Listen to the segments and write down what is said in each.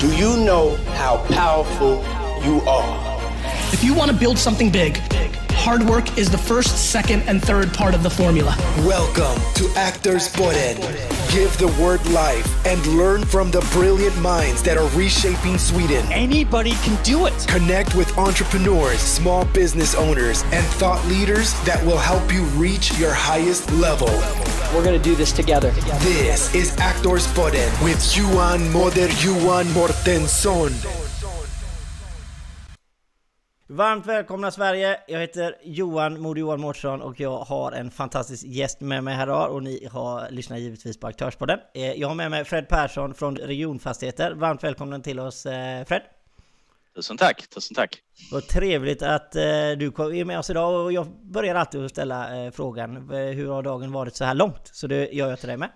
Do you know how powerful you are? If you want to build something big, hard work is the first, second, and third part of the formula. Welcome to Actors Podden. Give the word life and learn from the brilliant minds that are reshaping Sweden. Anybody can do it. Connect with entrepreneurs, small business owners, and thought leaders that will help you reach your highest level. We're going to do this together. This is Actors Podden with Johan Moder Johan Mortensson. Varmt välkomna Sverige! Jag heter Johan Moder Johan Mårtsson och jag har en fantastisk gäst med mig här idag och ni har lyssnat givetvis på Aktörspodden. Eh, Jag har med mig Fred Persson från Regionfastigheter. Varmt välkommen till oss eh, Fred! Tusen tack, tusen tack. Vad trevligt att eh, du är med oss idag och jag börjar alltid att ställa eh, frågan eh, hur har dagen varit så här långt? Så det gör jag till dig med.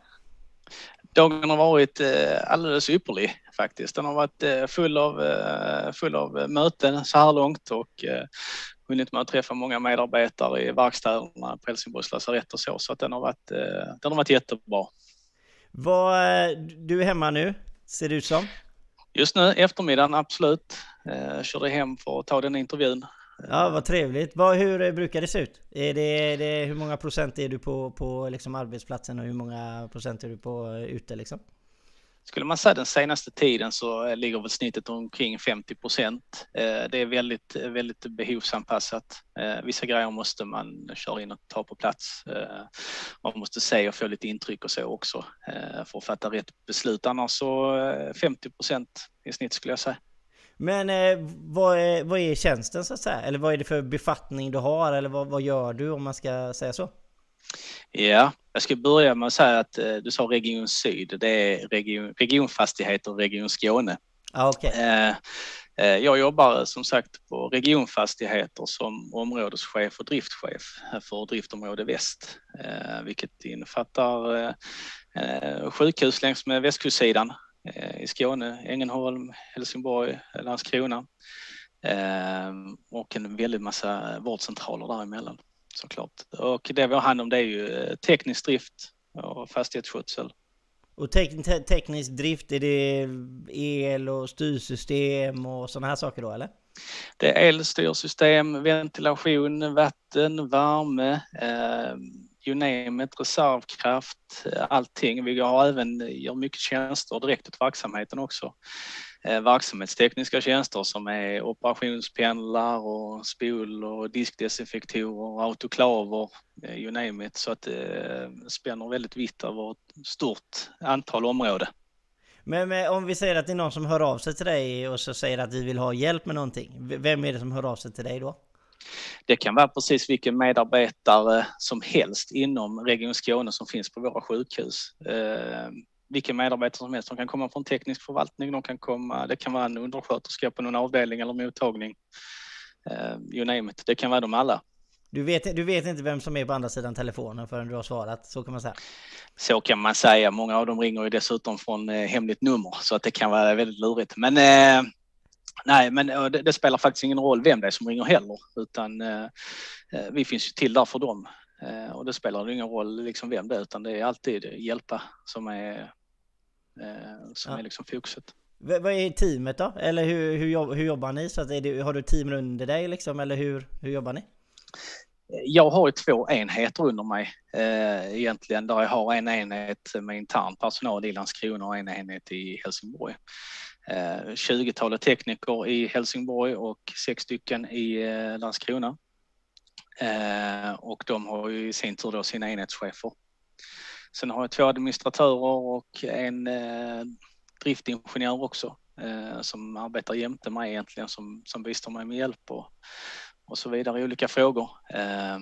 Dagen har varit alldeles ypperlig faktiskt. Den har varit full av, full av möten så här långt och hunnit med att träffa många medarbetare i verkstäderna på Helsingborgs lasarett och så. Så att den har varit, den har varit jättebra. Vad, du är hemma nu, ser det ut som. Just nu eftermiddagen, absolut. Eh, körde hem för att ta den intervjun. Ja, vad trevligt. Vad, hur brukar det se ut? Är det, är det, hur många procent är du på, på liksom arbetsplatsen och hur många procent är du på eh, ute liksom? Skulle man säga den senaste tiden så eh, ligger väl snittet omkring 50 procent. Det är väldigt, väldigt behovsanpassat. Vissa grejer måste man köra in och ta på plats. Man måste se och få lite intryck och så också för att fatta rätt beslut. Annars så 50 procent i snitt skulle jag säga. Men eh, vad, är, vad är tjänsten så att säga? Eller vad är det för befattning du har? Eller vad, vad gör du om man ska säga så? Ja, jag ska börja med att säga att eh, du sa Region Syd. Det är region, regionfastigheter och Region Skåne. Ah, okay. eh, eh, jag jobbar som sagt på regionfastigheter som områdeschef och driftchef för driftområde väst, vilket innefattar sjukhus längs med västkustsidan, i Skåne, Ängelholm, Helsingborg, Landskrona och en väldigt massa vårdcentraler däremellan såklart. Och det vi har hand om det är ju teknisk drift och fastighetsskötsel. Och te te teknisk drift, är det el och styrsystem och sådana här saker då eller? Det är elstyrsystem, ventilation, vatten, värme, eh, you name it, reservkraft, allting. Vi har även, gör mycket tjänster direkt åt verksamheten också. Eh, verksamhetstekniska tjänster som är operationspendlar och spol och diskdesinfektorer, autoklaver, eh, you name it. Så att det spänner väldigt vitt över ett stort antal områden. Men, men, om vi säger att det är någon som hör av sig till dig och så säger att vi vill ha hjälp med någonting. Vem är det som hör av sig till dig då? Det kan vara precis vilken medarbetare som helst inom Region Skåne som finns på våra sjukhus. Eh, vilken medarbetare som helst. De kan komma från teknisk förvaltning, de kan komma, det kan vara en undersköterska på någon avdelning eller mottagning. Eh, you name it. Det kan vara de alla. Du vet, du vet inte vem som är på andra sidan telefonen förrän du har svarat, så kan man säga. Så kan man säga. Många av dem ringer ju dessutom från eh, hemligt nummer så att det kan vara väldigt lurigt. Men eh, nej, men det, det, spelar faktiskt ingen roll vem det är som ringer heller, utan eh, eh vi finns ju till där för dem. Eh, och det spelar ingen roll liksom vem det är, utan det är alltid hjälpa som är, eh, som ja. är liksom fokuset. V vad är teamet då? Eller hur, hur, hur jobbar ni? Så att det, har du team under dig liksom, eller hur, hur jobbar ni? Jag har ju två enheter under mig eh, egentligen där jag har en enhet med intern personal i Landskrona och en enhet i Helsingborg. Eh, 20-talet tekniker i Helsingborg och sex stycken i eh, Landskrona. Eh, och de har ju i sin tur då sina enhetschefer. Sen har jag två administratörer och en eh, driftingenjör också eh, som arbetar jämte mig egentligen som, som bistår mig med hjälp och, och så vidare i olika frågor. Eh,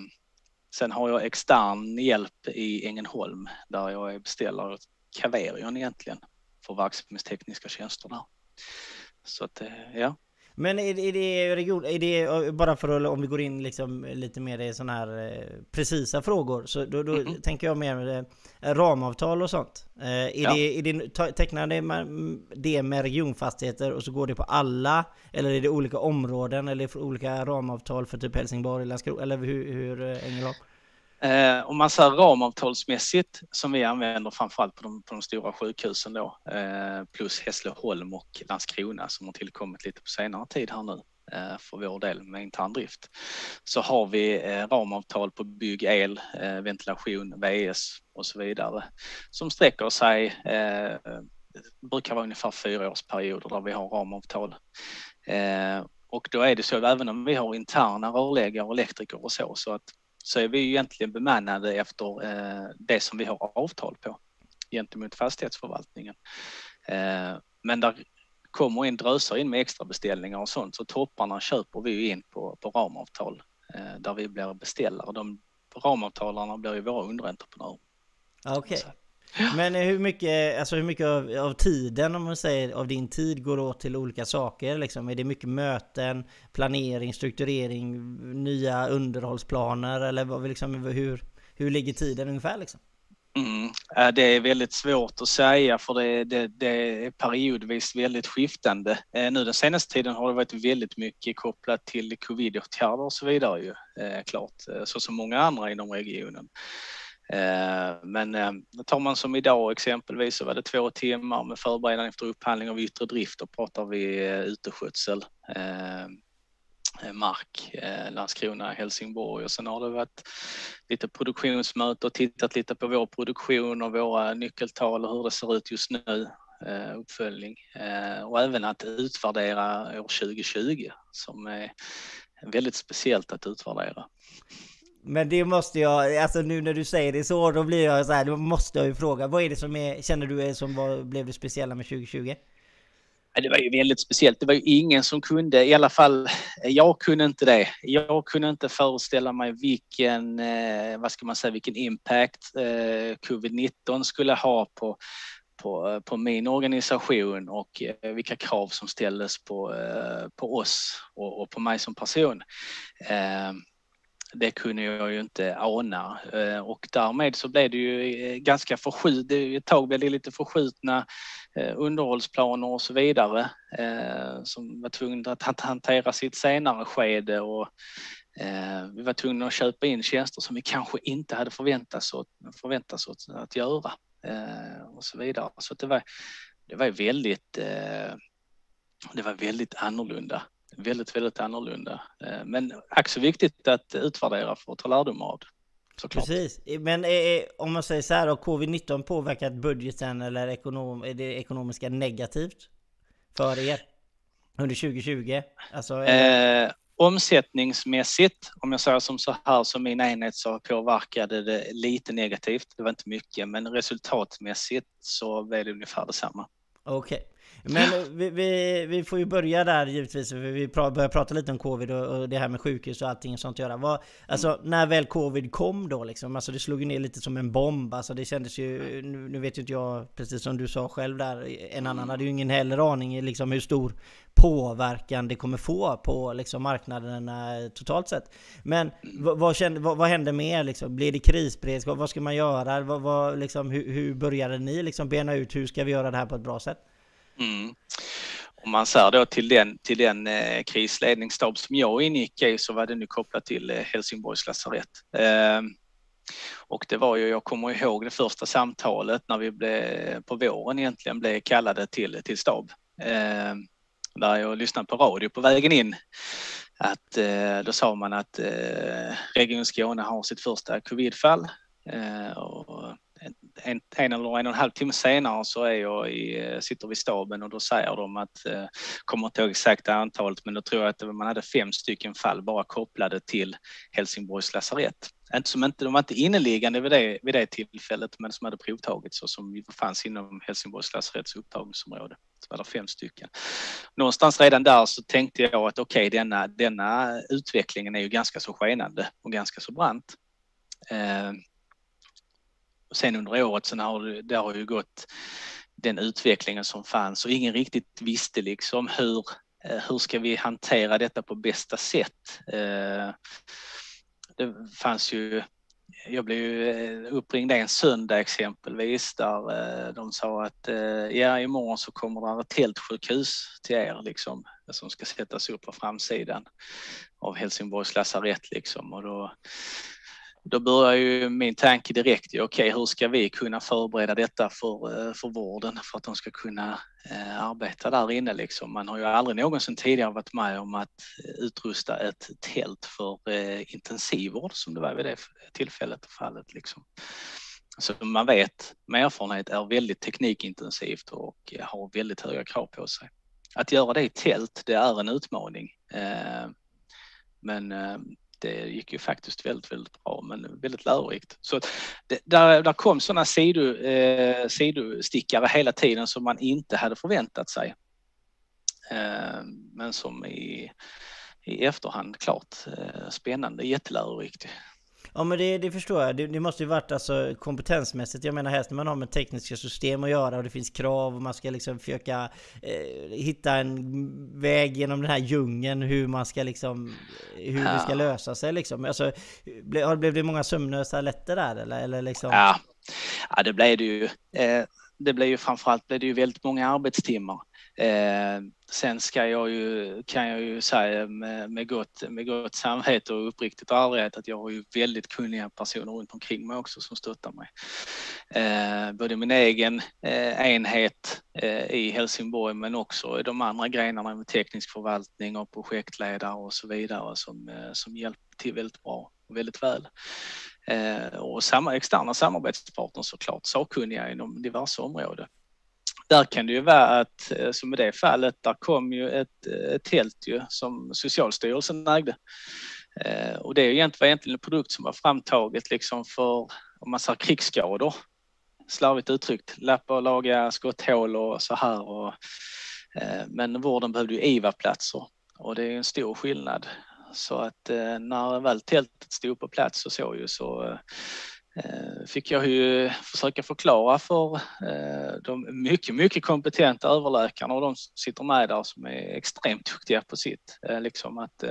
sen har jag extern hjälp i Ängelholm där jag är beställare åt Caverion egentligen för verksamhetstekniska tjänster där. Så att, eh, ja. Men är det, är det region, är det bara för att om vi går in liksom lite mer i sådana här eh, precisa frågor så då, då mm tänker jag mer eh, ramavtal och sånt. Eh, är, ja. det, är det, tecknar det med, det med regionfastigheter och så går det på alla? Eller är det olika områden eller olika ramavtal för typ Helsingborg eller Landskrona? Eller hur, hur Ängelholm? Eh, om man ser ramavtalsmässigt som vi använder framförallt på de, på de stora sjukhusen då eh, plus Hässleholm och Landskrona som har tillkommit lite på senare tid här nu eh, för vår del med intern drift så har vi eh, ramavtal på bygg, el, eh, ventilation, VS och så vidare som sträcker sig eh, det brukar vara ungefär fyra årsperioder där vi har ramavtal. Eh, och då är det så även om vi har interna rörläggare och elektriker och så, så att så är vi ju egentligen bemannade efter eh, det som vi har avtal på gentemot fastighetsförvaltningen. Eh, men där kommer in drösar in med extra beställningar och sånt så topparna köper vi in på, på ramavtal eh, där vi blir beställare. De ramavtalarna blir ju våra underentreprenörer. Okej. Okay. Men hur mycket, alltså hur mycket av, av, tiden, om man säger, av din tid går åt till olika saker? Liksom? Är det mycket möten, planering, strukturering, nya underhållsplaner? Eller vad, liksom, hur, hur ligger tiden ungefär? Liksom? Mm. Det är väldigt svårt att säga för det, det, det, är periodvis väldigt skiftande. Eh, nu den senaste tiden har det varit väldigt mycket kopplat till covidåtgärder och så vidare ju, eh, klart, eh, så som många andra inom regionen. Eh, men eh, tar man som idag exempelvis så var det två timmar med förberedande efter upphandling av yttre drift. Då pratar vi eh, uteskötsel, mark, Landskrona, Helsingborg och sen har det varit lite produktionsmöte och tittat lite på vår produktion och våra nyckeltal och hur det ser ut just nu uppföljning och även att utvärdera år 2020 som är väldigt speciellt att utvärdera. Men det måste jag, alltså nu när du säger det så, då blir jag så här, då måste jag ju fråga, vad är det som är, känner du är som var, blev det speciella med 2020? Det var ju väldigt speciellt. Det var ju ingen som kunde, i alla fall jag kunde inte det. Jag kunde inte föreställa mig vilken, eh, vad ska man säga, vilken impact eh, covid-19 skulle ha på, på, eh, på min organisation och eh, vilka krav som ställdes på, på oss och, och på mig som person det kunde jag ju inte ana eh, och därmed så blev det ju eh, ganska förskjut, ett tag blev det lite förskjutna eh, underhållsplaner och så vidare som var tvungna att hantera sitt senare skede och vi var tvungna att köpa in tjänster som vi kanske inte hade förväntats oss, förväntats oss att göra och så vidare. Så det var, det var väldigt det var väldigt annorlunda väldigt, väldigt annorlunda. Eh, men ack så viktigt att utvärdera för att ta lärdom av det. Såklart. Precis, men är, om man säger så här, har covid-19 påverkat budgeten eller ekonom, är det ekonomiska negativt för er under 2020? Alltså, eh, omsättningsmässigt, om jag säger som så här, som min enhet så påverkade det lite negativt. Det var inte mycket, men resultatmässigt så var det ungefär detsamma. Okej. Okay. Men vi, vi, vi, får ju börja där givetvis. Vi börjar prata lite om covid och, och det här med sjukhus och allting sånt göra. Vad, alltså mm. när väl covid kom då liksom, alltså det slog ju ner lite som en bomb. Alltså det kändes ju, nu, nu vet ju inte jag, precis som du sa själv där, en annan hade ju ingen heller aning liksom hur stor påverkan det kommer få på liksom marknaderna totalt sett. Men vad, vad, kände, vad, vad hände med er liksom? Blir det krisberedskap? Vad ska man göra? Vad, vad, liksom, hur, hur började ni liksom bena ut hur ska vi göra det här på ett bra sätt? Mm. Om man ser då till den, till den eh, krisledningsstab som jag ingick i så var den ju kopplad till eh, Helsingborgs lasarett. Eh, och det var ju, jag kommer ihåg det första samtalet när vi blev, på våren egentligen blev kallade till, till stab. Eh, där jag lyssnade på radio på vägen in. Att, eh, då sa man att eh, Region Skåne har sitt första covidfall. Eh, och en, en eller en och en halv timme senare så är jag i, eh, sitter vi i staben och då säger de att, eh, kommer inte ihåg exakt antalet, men då tror jag att man hade fem stycken fall bara kopplade till Helsingborgs lasarett. Inte som inte, de var inte inneliggande vid det, vid det tillfället, men som hade provtagits och som fanns inom Helsingborgs lasaretts upptagningsområde. Så var det fem stycken. Någonstans redan där så tänkte jag att okej, okay, denna, denna utvecklingen är ju ganska så skenande och ganska så brant. Eh, sen under året sen har det, det har ju gått den utvecklingen som fanns och ingen riktigt visste liksom hur, eh, hur ska vi hantera detta på bästa sätt. Eh, det fanns ju jag blev ju eh, uppringd en söndag exempelvis där de sa att ja, imorgon så kommer det ett tältsjukhus till er liksom som ska sättas upp på framsidan av Helsingborgs lasarett liksom och då då börjar ju min tanke direkt, okej okay, hur ska vi kunna förbereda detta för, eh, för vården för att de ska kunna eh, arbeta där inne liksom. Man har ju aldrig någonsin tidigare varit med om att eh, utrusta ett tält för eh, intensivvård som det var vid det tillfället och fallet liksom. Så man vet med erfarenhet är väldigt teknikintensivt och eh, har väldigt höga krav på sig. Att göra det i tält, det är en utmaning. Eh, men det gick ju faktiskt väldigt, väldigt bra, men väldigt lärorikt. Så det, där, där kom sådana sido, eh, sidostickare hela tiden som man inte hade förväntat sig. Eh, men som i, i efterhand klart eh, spännande, jättelärorikt. Ja men det, det förstår jag. Det, det, måste ju varit alltså kompetensmässigt. Jag menar helst när man har med tekniska system att göra och det finns krav och man ska liksom försöka eh, hitta en väg genom den här djungeln hur man ska liksom hur ja. det ska lösa sig liksom. Alltså, ble, blev det många sömnlösa nätter där eller, eller liksom? Ja. ja, det blev det ju. Eh, det blev ju framförallt blev det ju väldigt många arbetstimmar. Eh, sen ska jag ju, kan jag ju säga med, med, gott, med gott samvete och uppriktigt och ärlighet att jag har ju väldigt kunniga personer runt omkring mig också som stöttar mig. Eh, både min egen eh, enhet eh, i Helsingborg men också i de andra grenarna med teknisk förvaltning och projektledare och så vidare som, eh, som hjälper till väldigt bra och väldigt väl. Eh, och samma externa samarbetspartners såklart, sakkunniga inom diverse områden där kan det ju vara att, eh, som i det fallet, där kom ju ett, eh, ett tält ju som Socialstyrelsen ägde. Eh, och det är egentligen, egentligen en produkt som var framtaget liksom för, om man säger krigsskador, slarvigt uttryckt, lappa och laga skotthål och så här. Och, eh, men vården behövde ju IVA-platser och det är en stor skillnad. Så att när väl tältet stod på plats och så ju så Eh, fick jag ju försöka förklara för eh, de mycket, mycket kompetenta överläkarna och de som sitter med där som är extremt duktiga på sitt. Eh, liksom att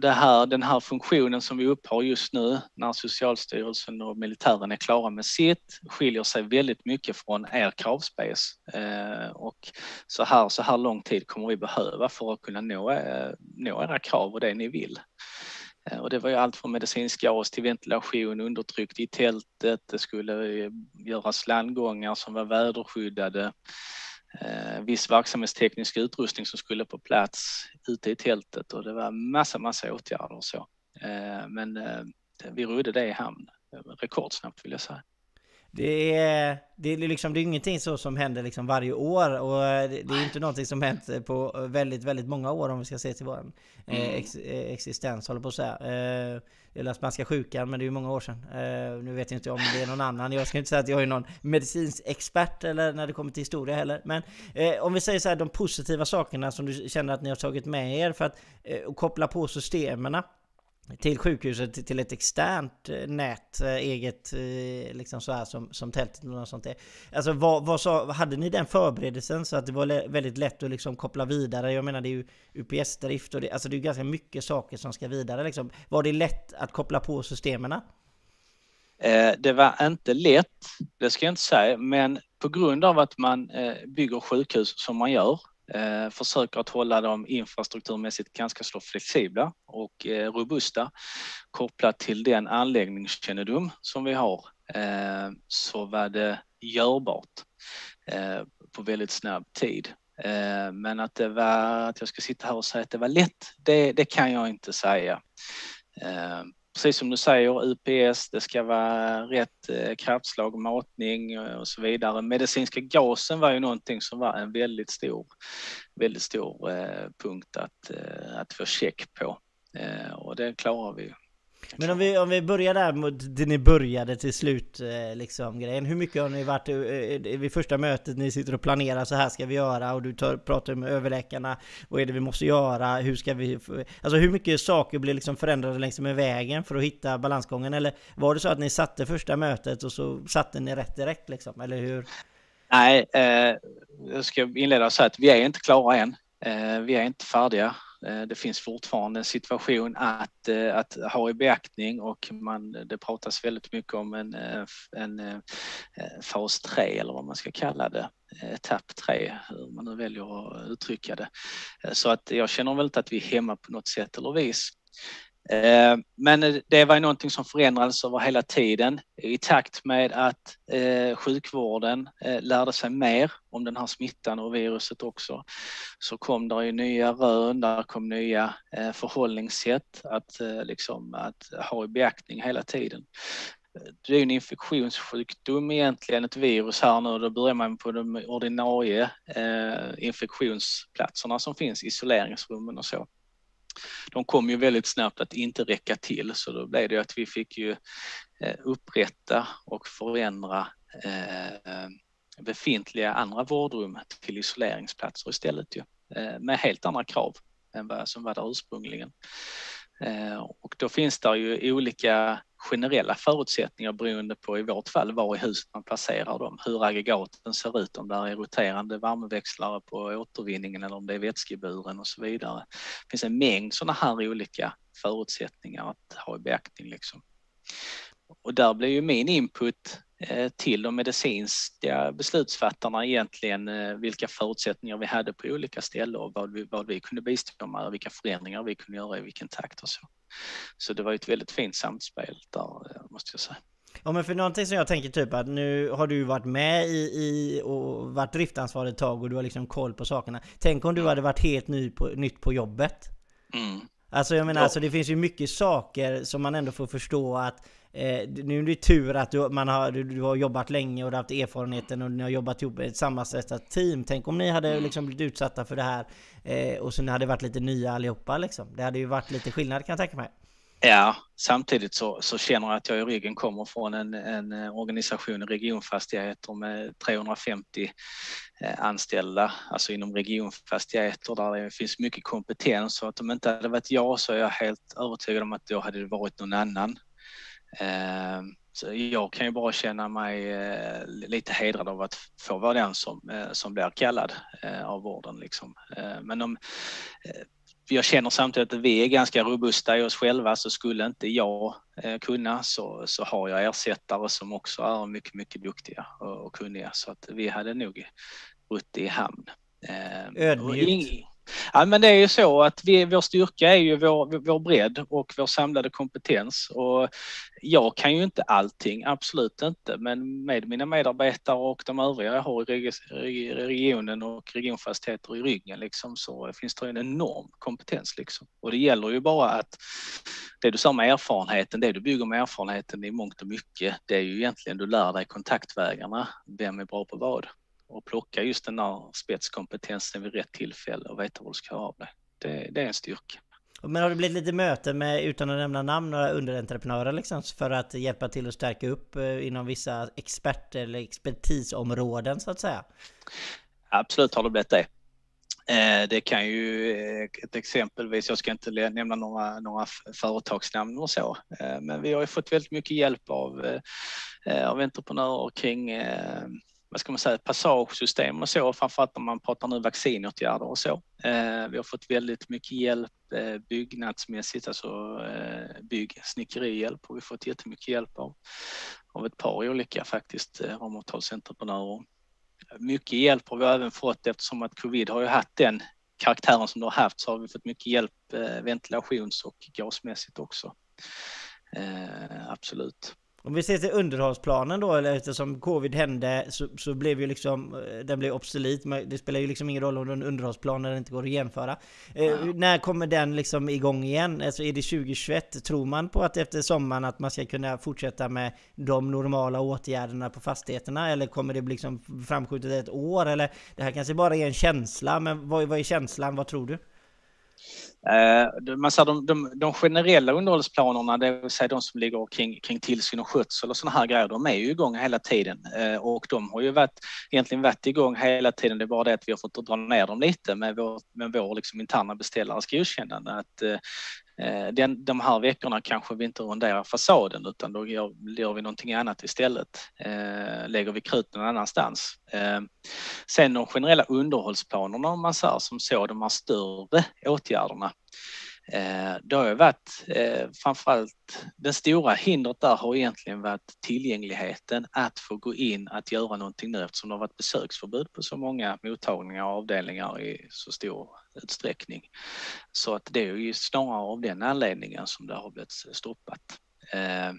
det här, den här funktionen som vi upphör just nu när Socialstyrelsen och militären är klara med sitt skiljer sig väldigt mycket från er kravspace. Och så här, så här lång tid kommer vi behöva för att kunna nå, nå era krav och det ni vill. Eh, och det var ju allt från medicinsk gas till ventilation undertryckt i tältet. Det skulle eh, göras landgångar som var väderskyddade. Eh, viss verksamhetsteknisk utrustning som skulle på plats ute i tältet och det var massa, massa åtgärder och så. Men vi rodde det i hamn rekordsnabbt vill jag säga. Det är, det är liksom det är ingenting så som händer liksom varje år och det, det är inte någonting som hänt på väldigt, väldigt många år om vi ska se till vår eh, mm. ex, eh, existens håller på att säga. Eh, läste spanska sjukan men det är ju många år sedan. Eh, nu vet jag inte om det är någon annan. Jag ska inte säga att jag är någon medicinsk expert eller när det kommer till historia heller. Men eh, om vi säger så här, de positiva sakerna som du känner att ni har tagit med er för att eh, koppla på systemen till sjukhuset till ett externt eh, nät, eh, eget eh, liksom så här som, som tältet och något sånt är. Alltså vad, vad sa, hade ni den förberedelsen så att det var väldigt lätt att liksom koppla vidare? Jag menar det är ju UPS-drift och det, alltså det är ganska mycket saker som ska vidare liksom. Var det lätt att koppla på systemen? Det var inte lätt, det ska jag inte säga, men på grund av att man bygger sjukhus som man gör eh, försöker att hålla dem infrastrukturmässigt ganska så flexibla och eh, robusta kopplat till den anläggningskännedom som vi har eh, så var det görbart eh, på väldigt snabb tid. Eh, men att det var, att jag ska sitta här och säga att det var lätt, det, det kan jag inte säga. Eh, Precis som du säger, UPS, det ska vara rätt eh, kraftslag, matning eh, och så vidare. Medicinska gasen var ju någonting som var en väldigt stor, väldigt stor eh, punkt att, att få check på och det klarar vi. Men om vi, om vi börjar där mot det ni började till slut eh, liksom grejen. Hur mycket har ni varit eh, vid första mötet, ni sitter och planerar så här ska vi göra och du tar, pratar med överläkarna. Vad är det vi måste göra? Hur ska vi... Alltså hur mycket saker blir liksom förändrade längs med vägen för att hitta balansgången? Eller var det så att ni satte första mötet och så satte ni rätt direkt liksom? Eller hur? Nej, eh, jag ska inleda och säga att vi är inte klara än. Eh, vi är inte färdiga. Eh, det finns fortfarande en situation att, eh, att ha i beaktning och man, det pratas väldigt mycket om en, eh, en fas 3 eller vad man ska kalla det, etapp 3, hur man nu väljer att uttrycka det. Så att jag känner väl inte att vi är hemma på något sätt eller vis. Eh, men det var någonting som förändrades över hela tiden i takt med att eh, sjukvården eh, lärde sig mer om den här smittan och viruset också. Så kom det ju nya rön, där kom nya förhållningssätt att, liksom, att ha i beaktning hela tiden. Det är en infektionssjukdom egentligen, ett virus här nu. Då börjar man på de ordinarie infektionsplatserna som finns, isoleringsrummen och så de kom ju väldigt snabbt att inte räcka till så då blev det att vi fick ju eh, upprätta och förändra eh, befintliga andra vårdrum till isoleringsplatser istället ju, eh, med helt andra krav än vad som var där ursprungligen. Och då finns det ju olika generella förutsättningar beroende på i vårt fall var i huset man placerar dem, hur aggregaten ser ut, om det är roterande värmeväxlare på återvinningen eller om det är vätskeburen och så vidare. Det finns en mängd sådana här olika förutsättningar att ha i beaktning. Liksom. Och där blir ju min input eh, till de medicinska beslutsfattarna egentligen eh, vilka förutsättningar vi hade på olika ställen och vad vi, vad vi kunde bistå med och vilka förändringar vi kunde göra i vilken takt och så. Så det var ett väldigt fint samspel där eh, måste jag säga. Ja men för någonting som jag tänker typ att nu har du varit med i, i och varit driftansvarig ett tag och du har liksom koll på sakerna. Tänk om du mm. hade varit helt ny på, nytt på jobbet. Mm. Alltså jag menar, ja. alltså det finns ju mycket saker som man ändå får förstå att eh, nu är det tur att du, man har, du, du, har jobbat länge och du har haft erfarenheten och ni har jobbat ihop ett sammansättat team. Tänk om ni hade mm. liksom blivit utsatta för det här eh, och så ni hade varit lite nya allihopa liksom. Det hade ju varit lite skillnad kan jag tänka mig. Ja, samtidigt så, så känner jag att jag i ryggen kommer från en, en organisation, regionfastigheter med 350 eh, anställda, alltså inom regionfastigheter där det finns mycket kompetens och att om inte hade varit jag så är jag helt övertygad om att då hade det varit någon annan. Eh, så jag kan ju bara känna mig eh, lite hedrad av att få vara den som, som blir kallad av vården. Liksom. Men om, jag känner samtidigt att vi är ganska robusta i oss själva så skulle inte jag eh, kunna så, så har jag ersättare som också är mycket, mycket duktiga och, och kunniga så att vi hade nog rutt i hamn. Eh, Ödmjukt. Ja, men det är ju så att vi, vår styrka är ju vår, vår bredd och vår samlade kompetens. Och jag kan ju inte allting, absolut inte, men med mina medarbetare och de övriga jag har i regionen och regionfastigheter i ryggen liksom, så finns det en enorm kompetens. Liksom. Och det gäller ju bara att det du sa med erfarenheten, det du bygger med erfarenheten i mångt och mycket, det är ju egentligen du lär dig kontaktvägarna, vem är bra på vad och plocka just den där spetskompetensen vid rätt tillfälle och veta vad du ska ha av dig. Det, det är en styrka. Men har det blivit lite möte med, utan att nämna namn, några underentreprenörer liksom för att hjälpa till att stärka upp eh, inom vissa experter eller expertisområden så att säga? Absolut har det blivit det. Eh, det kan ju eh, ett exempelvis, jag ska inte nämna några, några företagsnamn och så, men vi har ju fått väldigt mycket hjälp av, av entreprenörer kring vad ska man säga, passagesystem och så, framförallt när man pratar nu vaccinåtgärder och så. Eh, vi har fått väldigt mycket hjälp eh, byggnadsmässigt, alltså eh, bygg, snickerihjälp har vi fått jättemycket hjälp av, av ett par olika faktiskt eh, ramavtalsentreprenörer. Mycket hjälp har vi även fått eftersom att covid har ju haft den karaktären som det har haft så har vi fått mycket hjälp eh, ventilations och gasmässigt också. Eh, absolut. Om vi ser till underhållsplanen då, eller eftersom covid hände så, så blev ju liksom eh, den blev obsolet. Det spelar ju liksom ingen roll om det är en underhållsplan eller inte går att jämföra. Eh, när kommer den liksom igång igen? Alltså är det 2021? Tror man på att efter sommaren att man ska kunna fortsätta med de normala åtgärderna på fastigheterna? Eller kommer det bli liksom framskjutet ett år? Eller det här kanske bara är en känsla, men vad, vad är känslan? Vad tror du? Eh, man säger de, de, de, generella underhållsplanerna, det vill säga de som ligger kring, kring tillsyn och skötsel och sådana här grejer, de är ju igång hela tiden eh, och de har ju varit, egentligen varit igång hela tiden. Det är bara det att vi har fått dra ner dem lite med vår, med vår liksom interna beställares godkännande. Att, eh, Eh, den, de här veckorna kanske vi inte ronderar fasaden utan då gör, gör vi någonting annat istället. Eh, lägger vi krut någon annanstans. Eh, sen de generella underhållsplanerna om man säger som så, de här större åtgärderna. Eh, det har ju varit eh, framförallt det stora hindret där har egentligen varit tillgängligheten att få gå in att göra någonting nu eftersom det har varit besöksförbud på så många mottagningar och avdelningar i så stor utsträckning. Så att det är ju snarare av den anledningen som det har blivit stoppat. Eh,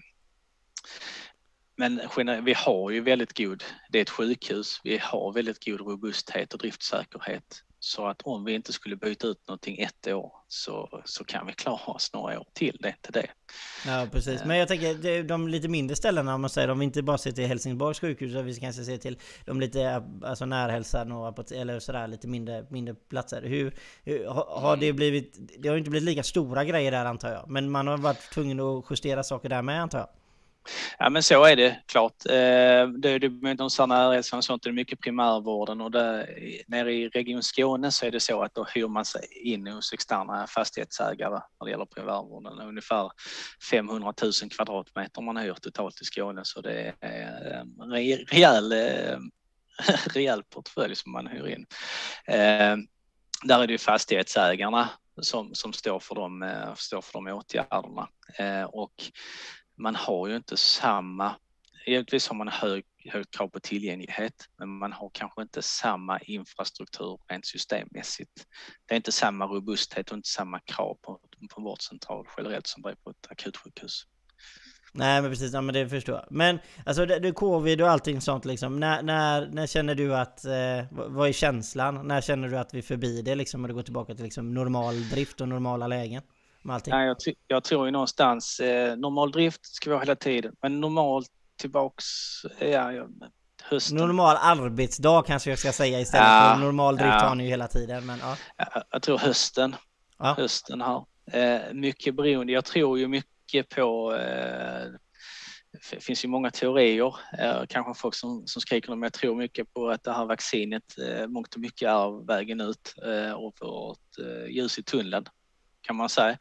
men vi har ju väldigt god, det är ett sjukhus, vi har väldigt god robusthet och driftsäkerhet så att om vi inte skulle byta ut någonting ett år så, så kan vi klara oss några år till det till det. Ja precis, men jag tänker de lite mindre ställena om man säger om vi inte bara ser till Helsingborgs sjukhus utan vi kanske ser till de lite alltså närhälsan och eller sådär lite mindre, mindre platser. Hur, hur har det blivit, det har inte blivit lika stora grejer där antar jag, men man har varit tvungen att justera saker där med antar jag? Ja men så är det klart. Eh, det, det de närhälsan och sånt, det är mycket primärvården och där, nere i Region Skåne så är det så att då hyr man sig in hos externa fastighetsägare när det gäller primärvården. Ungefär 500 000 kvadratmeter man hyr totalt i Skåne så det är en rejäl, eh, rejäl portfölj som man hyr in. Eh, där är det fastighetsägarna som, som står, för de, eh, står för de åtgärderna. Och man har ju inte samma, Egentligen har man hög, högt krav på tillgänglighet, men man har kanske inte samma infrastruktur rent systemmässigt. Det är inte samma robusthet och inte samma krav på, på vårdcentral generellt som det är på ett akutsjukhus. Nej men precis, ja, men det förstår jag. Men alltså det, det covid och allting sånt liksom. När, när, när känner du att, eh, vad är känslan? När känner du att vi är förbi det liksom och det går tillbaka till liksom normal drift och normala lägen? Med allting? Nej, jag, jag tror ju någonstans eh, normal drift ska vi ha hela tiden, men normalt tillbaks, ja, ja hösten. Normal arbetsdag kanske jag ska säga istället ja, för normal drift ja. har ni ju hela tiden. Men, ja. jag, jag tror hösten, ja. hösten här. Eh, mycket beroende, jag tror ju mycket på eh, det finns ju många teorier, eh, kanske folk som, som skriker men jag tror mycket på att det här vaccinet eh, mångt och mycket är vägen ut eh, och vårt eh, ljus i tunneln kan man säga.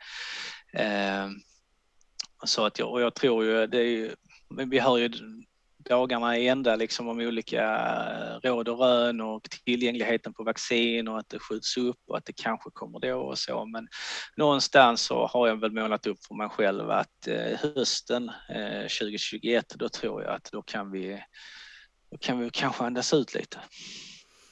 Eh, så att jag, och jag tror ju, det är ju, vi hör ju dagarna i ända liksom om olika råd och rön och tillgängligheten på vaccin och att det skjuts upp och att det kanske kommer då och så. Men någonstans så har jag väl målat upp för mig själv att eh, hösten eh, 2021, då tror jag att då kan vi, då kan vi kanske andas ut lite.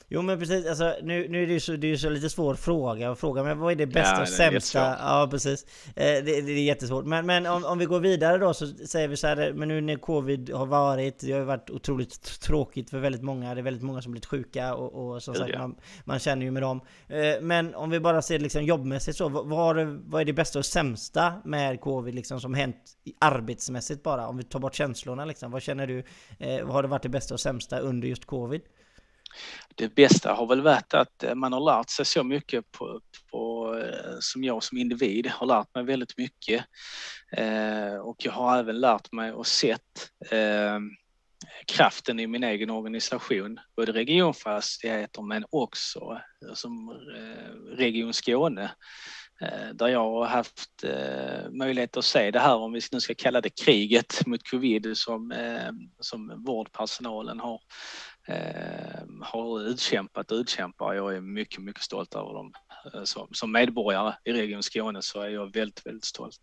Jo men precis, alltså, nu, nu är det ju så, det är ju så lite svår fråga att fråga, men vad är det bästa ja, och sämsta? Ja precis. Eh, det, det, är jättesvårt. Men, men om, om vi går vidare då så säger vi så här, men nu när covid har varit, det har varit otroligt tråkigt för väldigt många. Det är väldigt många som blivit sjuka och, och som sagt, ja. man, man, känner ju med dem. Eh, men om vi bara ser liksom jobbmässigt så, vad, vad, vad är det bästa och sämsta med covid liksom som hänt arbetsmässigt bara? Om vi tar bort känslorna liksom, vad känner du? Eh, vad har det varit det bästa och sämsta under just covid? Det bästa har väl varit att eh, man har lärt sig så mycket på, på, eh, som jag som individ har lärt mig väldigt mycket. Eh, och jag har även lärt mig och sett eh, kraften i min egen organisation, både regionfastigheter men också eh, som eh, Region Skåne där jag har haft möjlighet att se det här, om vi nu ska kalla det kriget mot covid som, som vårdpersonalen har Eh, har utkämpat och utkämpar. Jag är mycket, mycket stolt över dem. Eh, som, som medborgare i Region Skåne så är jag väldigt, väldigt stolt.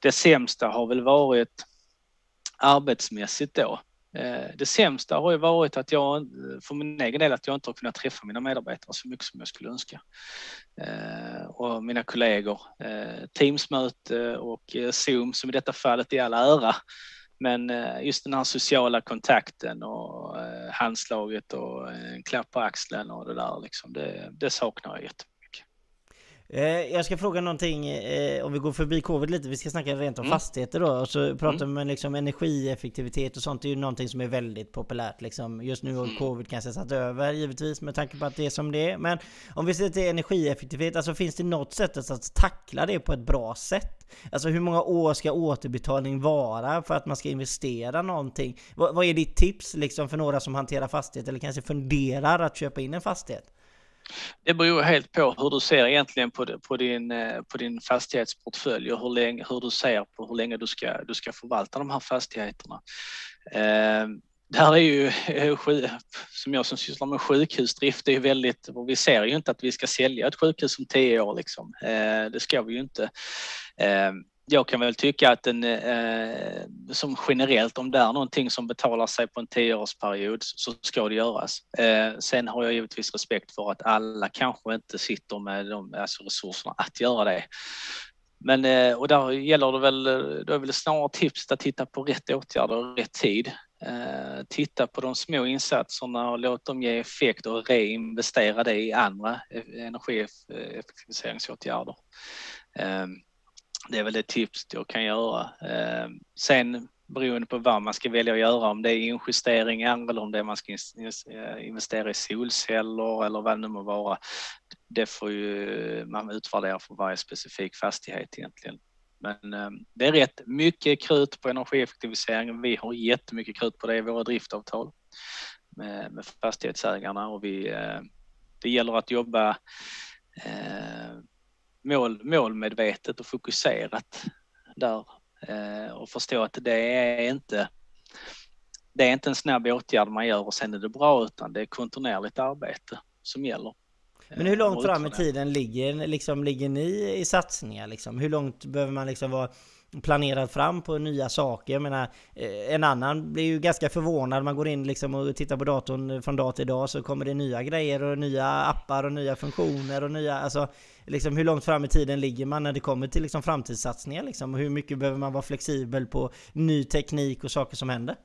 Det sämsta har väl varit arbetsmässigt då. Eh, det sämsta har ju varit att jag, för min egen del, att jag inte har kunnat träffa mina medarbetare så mycket som jag skulle önska. Eh, och mina kollegor. Eh, Teamsmöte och Zoom, som i detta fallet i all ära, men eh, just den här sociala kontakten och eh, Eh, handslaget och eh, en klapp på axeln och det där liksom, det, det saknar jag jättemycket. Eh, jag ska fråga någonting, eh, om vi går förbi covid lite, vi ska snacka rent om mm. fastigheter då. Och så pratar mm. man liksom energieffektivitet och sånt, det är ju någonting som är väldigt populärt liksom. Just nu har mm. covid kanske satt över givetvis med tanke på att det är som det är. Men om vi ser till energieffektivitet, alltså finns det något sätt att tackla det på ett bra sätt? Alltså hur många år ska återbetalning vara för att man ska investera någonting? vad, vad är ditt tips liksom för några som hanterar fastighet eller kanske funderar att köpa in en fastighet? Det beror helt på hur du ser egentligen på, på, din, eh, på din fastighetsportfölj och hur, länge, hur du ser på hur länge du ska, du ska förvalta de här fastigheterna. Eh, här är ju, eh, som jag som sysslar med sjukhusdrift, det är väldigt, vi ser ju inte att vi ska sälja ett sjukhus om tio år liksom. Eh, det ska vi ju inte ehm, jag kan väl tycka att den, eh, som generellt, om det är någonting som betalar sig på en tioårsperiod så ska det göras. Eh, sen har jag givetvis respekt för att alla kanske inte sitter med de alltså resurserna att göra det. Men eh, och där gäller det väl, då är väl snarare tipset att titta på rätt åtgärder och rätt tid. Eh, titta på de små insatserna och låt dem ge effekt och reinvestera det i andra e-, energieffektiviseringsåtgärder. Ehm, det är väl det tips jag kan göra. Ehm, sen beroende på vad man ska välja att göra, om det är injusteringar eller om det är man ska eh, investera i solceller eller vad det nu må vara. Det får ju man utvärdera för varje specifik fastighet egentligen. Men ehm, det är rätt mycket krut på energieffektivisering. Vi har jättemycket krut på det i våra driftavtal med, med fastighetsägarna och vi, ehm, det gäller att jobba mål, målmedvetet och fokuserat där eh, och förstå att det är inte det är inte en snabb åtgärd man gör och sen är det bra utan det är kontinuerligt arbete som gäller. Men hur långt fram i tiden ligger, liksom, ligger ni i satsningar? Liksom? Hur långt behöver man liksom vara planerad fram på nya saker? Jag menar, eh, en annan blir ju ganska förvånad. Man går in liksom och tittar på datorn från dag till dag så kommer det nya grejer och nya appar och nya funktioner och nya... Alltså, liksom, hur långt fram i tiden ligger man när det kommer till liksom, framtidssatsningar? Liksom? Hur mycket behöver man vara flexibel på ny teknik och saker som händer?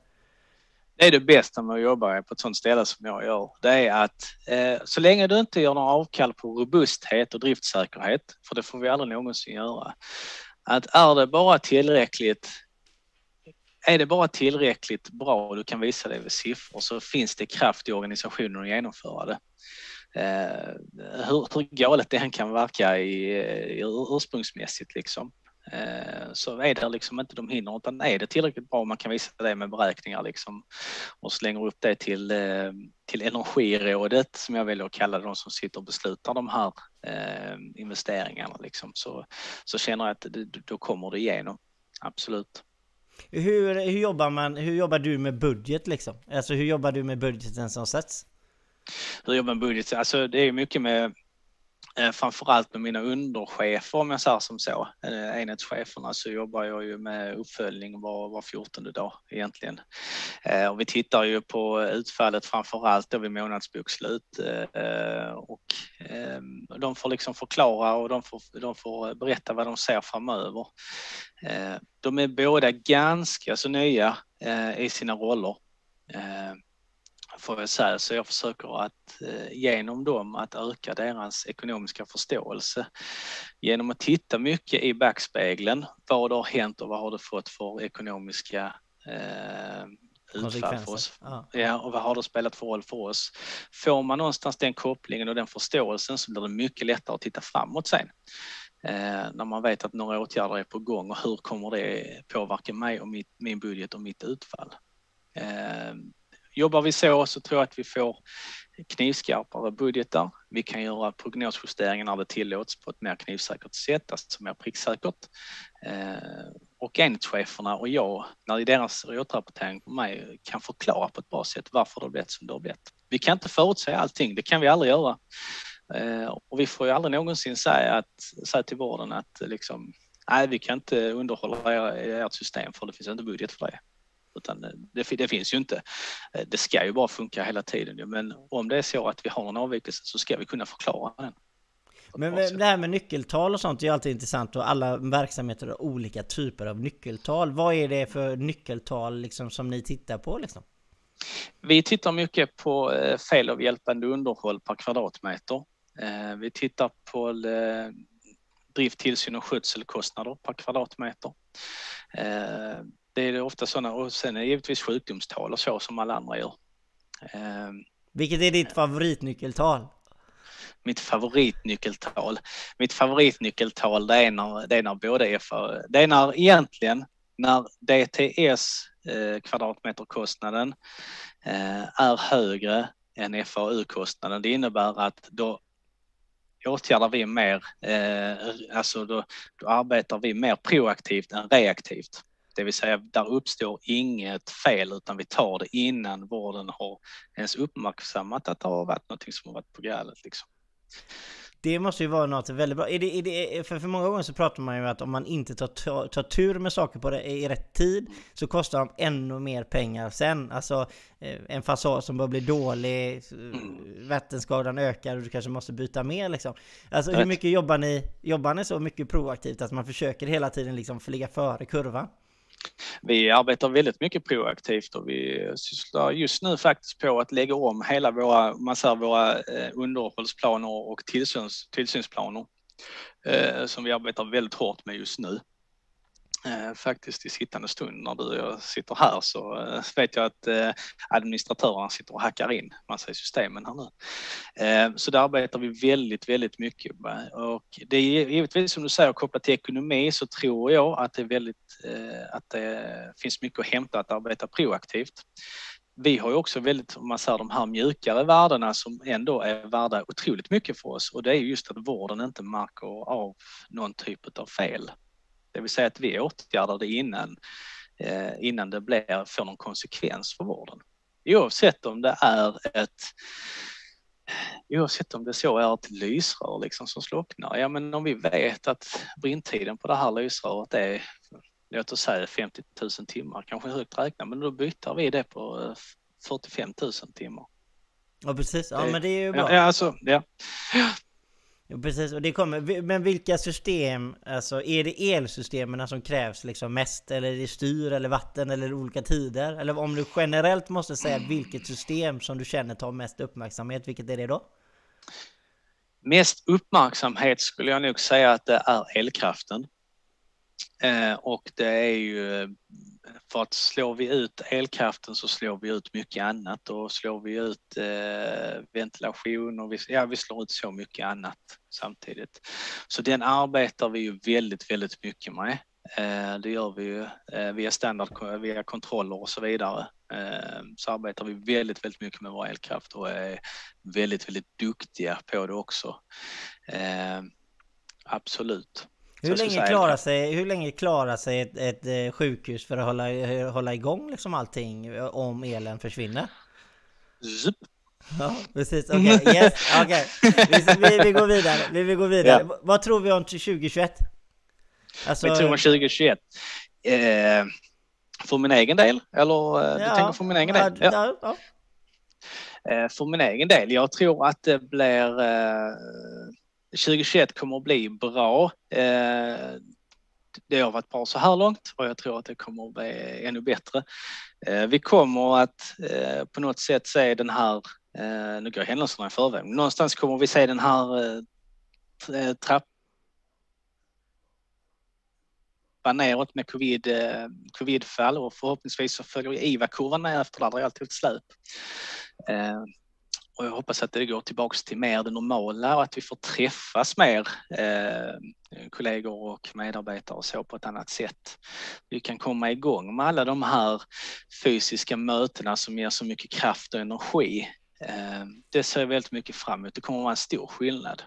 Det är det bästa med att jobba på ett sånt ställe som jag gör. Det är att eh, så länge du inte gör några avkall på robusthet och driftsäkerhet, för det får vi aldrig någonsin göra, att är det bara tillräckligt är det bara tillräckligt bra och du kan visa det med siffror så finns det kraft i organisationen att genomföra det. Eh, hur, hur galet det än kan verka i, eh, i ursprungsmässigt liksom. Eh, så är det liksom inte de hinner utan är det tillräckligt bra man kan visa det med beräkningar liksom och slänger upp det till, eh, till energirådet som jag väljer att kalla de som sitter och beslutar de här eh, investeringarna liksom så, så känner jag att det, då kommer det igenom. Absolut. Hur, hur, jobbar man, hur jobbar du med budget liksom? Alltså hur jobbar du med budgeten som sätts? Hur jobbar man med budget? Alltså det är mycket med eh, framförallt med mina underchefer om jag säger som så, eh, enhetscheferna så jobbar jag ju med uppföljning var, var 14 dag egentligen. Eh, och vi tittar ju på utfallet framförallt då vid månadsbokslut och ehm, de får liksom förklara och de får, de får berätta vad de ser framöver. De är båda ganska så nya i sina roller får jag säga, så jag försöker att eh, genom dem att öka deras ekonomiska förståelse genom att titta mycket i backspegeln. Vad har hänt och vad har det fått för ekonomiska eh, utfall för oss. Ja. ja. och vad har det spelat för roll för oss? Får man någonstans den kopplingen och den förståelsen så blir det mycket lättare att titta framåt sen. Eh, när man vet att några åtgärder är på gång och hur kommer det påverka mig och mitt, min budget och mitt utfall? Jobbar vi så så tror jag att vi får knivskarpare budgetar. Vi kan göra prognosjusteringar när det tillåts på ett mer knivsäkert sätt, alltså mer pricksäkert. Eh, och enhetscheferna och jag, när i deras återrapportering på mig, kan förklara på ett bra sätt varför det har blivit som det har blivit. Vi kan inte förutsäga allting, det kan vi aldrig göra. Eh, och vi får ju aldrig någonsin säga, att, säga till vården att liksom, nej, vi kan inte underhålla ert system för det finns inte budget för det. Utan eh, det, det, finns ju inte. Eh, det ska ju bara funka hela tiden. Men om det är så att vi har en avvikelse så ska vi kunna förklara den. Men det här med nyckeltal och sånt är ju alltid intressant och alla verksamheter har olika typer av nyckeltal. Vad är det för nyckeltal liksom som ni tittar på liksom? Vi tittar mycket på eh, felavhjälpande underhåll per kvadratmeter. Vi tittar på drift, tillsyn och skötselkostnader per kvadratmeter det är ofta sådana och sen är det givetvis sjukdomstal och så som alla andra gör. Ehm, Vilket är ditt favoritnyckeltal? Mitt favoritnyckeltal? Mitt favoritnyckeltal det är när, det är när både är för, det är när egentligen när DTS eh, kvadratmeterkostnaden eh, är högre än FAU-kostnaden. Det innebär att då åtgärdar vi mer, eh, alltså då, då arbetar vi mer proaktivt än reaktivt. Det vill säga, där uppstår inget fel utan vi tar det innan vården har ens uppmärksammat att det har varit något som har varit på galet. Liksom. Det måste ju vara något väldigt bra. Är det, är det, för, för många gånger så pratar man ju att om man inte tar, tar, tur med saker på det i rätt tid så kostar de ännu mer pengar sen. Alltså eh, en fasad som bara blir dålig, mm. vattenskadan ökar och du kanske måste byta mer liksom. Alltså hur mycket jobbar ni? Jobbar ni så mycket proaktivt att man försöker hela tiden liksom ligga före kurvan? Vi arbetar väldigt mycket proaktivt och vi sysslar just nu faktiskt på att lägga om hela våra, man säger, våra eh, underhållsplaner och tillsyns, tillsynsplaner eh, som vi arbetar väldigt hårt med just nu. Eh, faktiskt i sittande stund när du och jag sitter här så eh, vet jag att eh, administratörerna sitter och hackar in massa i systemen här nu. Eh, så det arbetar vi väldigt, väldigt mycket med och det är givetvis som du säger kopplat till ekonomi så tror jag att det är väldigt, eh, att det finns mycket att hämta att arbeta proaktivt. Vi har ju också väldigt, om man säger de här mjukare värdena som ändå är värda otroligt mycket för oss och det är just att vården inte märker av någon typ av fel. Det vill säga att vi åtgärdar det innan, eh, innan det blir, får någon konsekvens för vården. Oavsett om det är ett Oavsett om det så är ett lysrör liksom som slocknar. Ja men om vi vet att brinntiden på det här lysröret är låt oss säga 50 000 timmar, kanske högt räknat, men då byter vi det på 45 000 timmar. Ja precis, ja men det är ju bra. Ja, alltså, ja. Ja, precis, och det kommer. Men vilka system, alltså är det elsystemen som krävs liksom mest? Eller är det styr eller vatten eller olika tider? Eller om du generellt måste säga vilket system som du känner tar mest uppmärksamhet, vilket är det då? Mest uppmärksamhet skulle jag nog säga att det är elkraften. Eh, och det är ju för att slår vi ut elkraften så slår vi ut mycket annat och slår vi ut eh, ventilation och vi, ja, vi slår ut så mycket annat samtidigt. Så den arbetar vi ju väldigt, väldigt mycket med. Eh, det gör vi ju eh, via standard, via kontroller och så vidare. Eh, så arbetar vi väldigt, väldigt mycket med vår elkraft och är väldigt, väldigt duktiga på det också. Eh, absolut. Hur länge, klarar sig, hur länge klarar sig ett, ett, eh, sjukhus för att hålla, hålla igång liksom allting eh, om elen försvinner? Zup. Ja, precis. Okej, okay. yes, okay. vi, vi, går vidare. Vi, vi går vidare. Ja. Vad tror vi om 2021? Alltså... Vi tror om 2021? Eh, för min egen del? Eller eh, ja. du tänker för min egen del? Ja. ja. Eh, för min egen del? Jag tror att det blir eh, 2021 kommer att bli bra. Eh, det har varit bra så här långt och jag tror att det kommer att bli ännu bättre. Eh, vi kommer att eh, på något sätt se den här, eh, nu går händelserna i förväg, men någonstans kommer vi se den här eh, trappan neråt med covid, eh, covidfall och förhoppningsvis så följer IVA-kurvan med efter det. Det är alltid ett släp. Och jag hoppas att det går tillbaks till mer det normala och att vi får träffas mer eh, kollegor och medarbetare och så på ett annat sätt. Vi kan komma igång med alla de här fysiska mötena som ger så mycket kraft och energi. Eh, det ser jag väldigt mycket fram emot. Det kommer att vara en stor skillnad.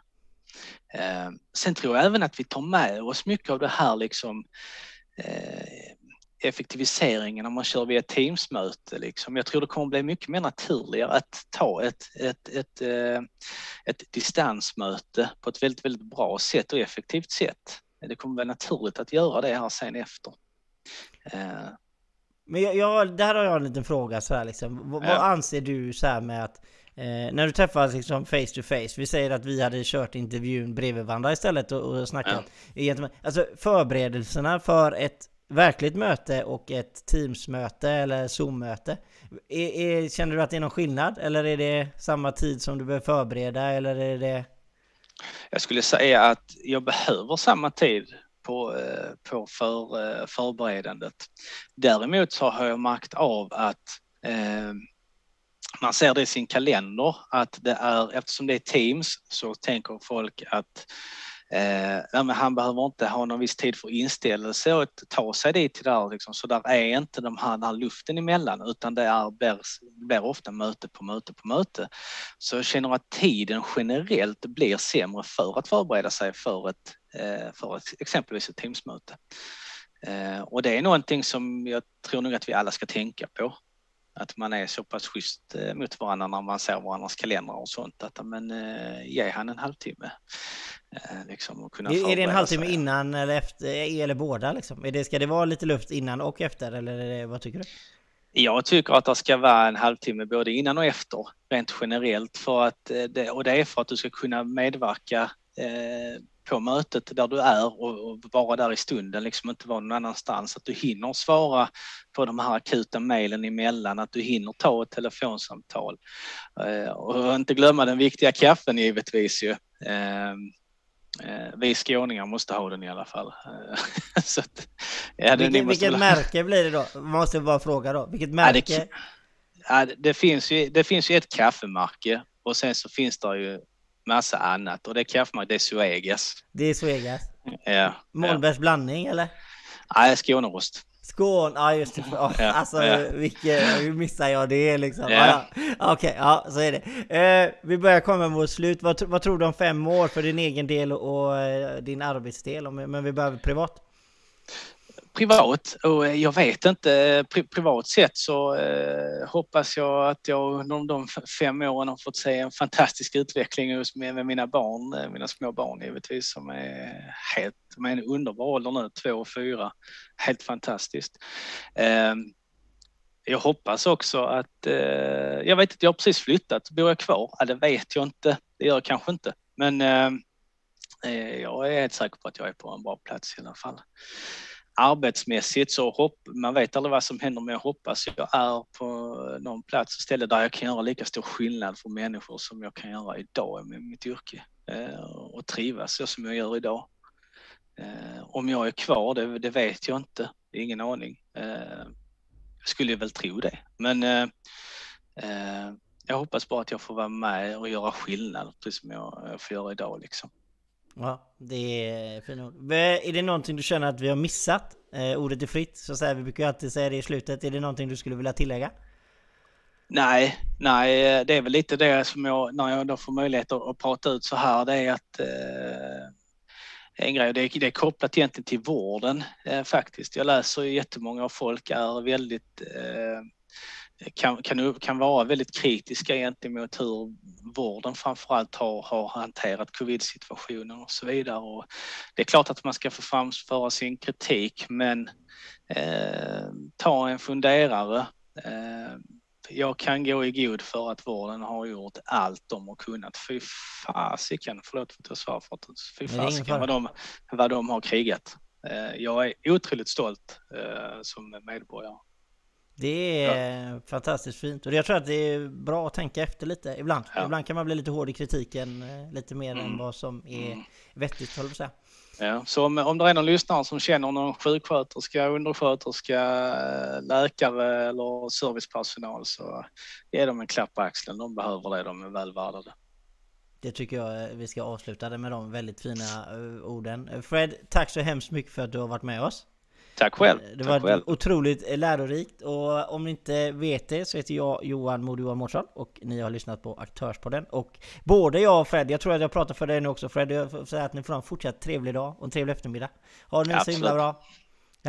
Eh, sen tror jag även att vi tar med oss mycket av det här liksom eh, effektiviseringen om man kör via Teamsmöte. Liksom. Jag tror det kommer bli mycket mer naturligare att ta ett, ett, ett, eh, ett distansmöte på ett väldigt, väldigt bra sätt och effektivt sätt. Det kommer bli naturligt att göra det här sen efter. Eh. Men jag, jag, där har jag en liten fråga så här liksom. Vad, ja. vad anser du så här med att Eh, när du träffas liksom face to face, vi säger att vi hade kört intervjun bredvid varandra istället och, och snackat. Ja. Alltså förberedelserna för ett verkligt möte och ett Teams-möte eller Zoom-möte. Känner du att det är någon skillnad? Eller är det samma tid som du behöver förbereda? Eller är det... Jag skulle säga att jag behöver samma tid på, eh, på för, eh, förberedandet. Däremot så har jag märkt av att eh, man ser det i sin kalender att det är, eftersom det är Teams så tänker folk att Eh, men han behöver inte ha någon viss tid för inställelse och ta sig dit till där liksom. så där är inte de här, den här luften emellan utan det är, blir, blir ofta möte på möte på möte. Så jag känner att tiden generellt blir sämre för att förbereda sig för ett, eh, för ett, exempelvis ett Teamsmöte. Eh, och det är någonting som jag tror nog att vi alla ska tänka på. Att man är så pass schysst eh, mot varandra när man ser varandras kalendrar och sånt. Att men, eh, ge han en halvtimme. Eh, liksom, är, det en halvtimme innan eller efter, eller båda liksom? Är det, ska det vara lite luft innan och efter eller det, vad tycker du? Jag tycker att det ska vara en halvtimme både innan och efter rent generellt för att eh, det, och det är för att du ska kunna medverka eh, på mötet där du är och, och, vara där i stunden, liksom inte vara någon annanstans. Att du hinner svara på de här akuta mejlen emellan, att du hinner ta ett telefonsamtal. Eh, och inte glömma den viktiga kaffen givetvis ju. Eh, Eh, vi skåningar måste ha den i alla fall. Eh, så att, ja, vilket, vilket märke blir det då? Måste bara fråga då. Vilket märke? Ja, det, ja, det, finns ju, det finns ju ett kaffemärke och sen så finns det ju massa annat och det kaffemärket det är Suegas. Det är Suegas? Ja. Målbergs ja. blandning eller? Nej, Skånerost. Skåne, ja just det. Oh, ja, alltså ja. Vilket, hur missar jag det liksom? Ja. Ja, Okej, okay, ja så är det. Eh, vi börjar komma mot slut. Vad, vad, tror du om fem år för din egen del och, och eh, din arbetsdel? Men vi behöver privat privat och eh, jag vet inte, eh, privat sett så eh, hoppas jag att jag under de fem åren har fått se en fantastisk utveckling hos med, med mina barn, eh, mina små barn givetvis som är helt, de är en underbar ålder nu, två och fyra. Helt fantastiskt. Eh, jag hoppas också att, eh, jag vet inte, jag har precis flyttat, bor jag kvar? Ja, det vet jag inte, det gör jag kanske inte. Men ehm, eh, jag är helt säker på att jag är på en bra plats i alla fall arbetsmässigt så hopp, man vet aldrig vad som händer men jag hoppas jag är på någon plats och ställe där jag kan göra lika stor skillnad för människor som jag kan göra idag med mitt yrke eh, och trivas så som jag gör idag. Eh, om jag är kvar, det, det vet jag inte, ingen aning. Eh, jag skulle väl tro det, men jag hoppas bara att jag får vara med och göra skillnad precis som jag får göra idag liksom. Ja, det är fina ord. Är det någonting du känner att vi har missat? Eh, ordet är fritt, så säger. Vi brukar ju alltid säga det i slutet. Är det någonting du skulle vilja tillägga? Nej, nej, eh, det är väl lite det som jag, när jag då får möjlighet att, att prata ut så här, det är att eh, en grej, det är, det är kopplat egentligen till vården eh, faktiskt. Jag läser ju jättemånga av folk är väldigt eh, kan, kan, kan vara väldigt kritiska gentemot hur vården framförallt har, har hanterat covid-situationen och så vidare. Och det är klart att man ska få framföra sin kritik men eh, ta en funderare. Eh, jag kan gå i god för att vården har gjort allt de har kunnat. Fy fasiken, förlåt för att jag svär för att fy fasiken vad de, vad de har krigat. Eh, jag är otroligt stolt eh, som medborgare. Det är ja. fantastiskt fint och jag tror att det är bra att tänka efter lite ibland. Ja. Ibland kan man bli lite hård i kritiken, eh, lite mer mm. än vad som är mm. vettigt, håller säga. Ja, så om, om det är någon lyssnare som känner någon sjuksköterska, undersköterska, läkare eller servicepersonal så ge dem en klapp på axeln. De behöver det, de är väl värda det. Det tycker jag eh, vi ska avsluta det med de väldigt fina eh, orden. Fred, tack så hemskt mycket för att du har varit med oss. Tack själv. Det var själv. otroligt lärorikt och om ni inte vet det så heter jag Johan Mod Johan Mårtsson och ni har lyssnat på Aktörspodden och både jag och Fred, jag tror att jag pratar för dig nu också Fred, jag får säga att ni får ha en fortsatt trevlig dag och en trevlig eftermiddag. Ha det nu så himla bra.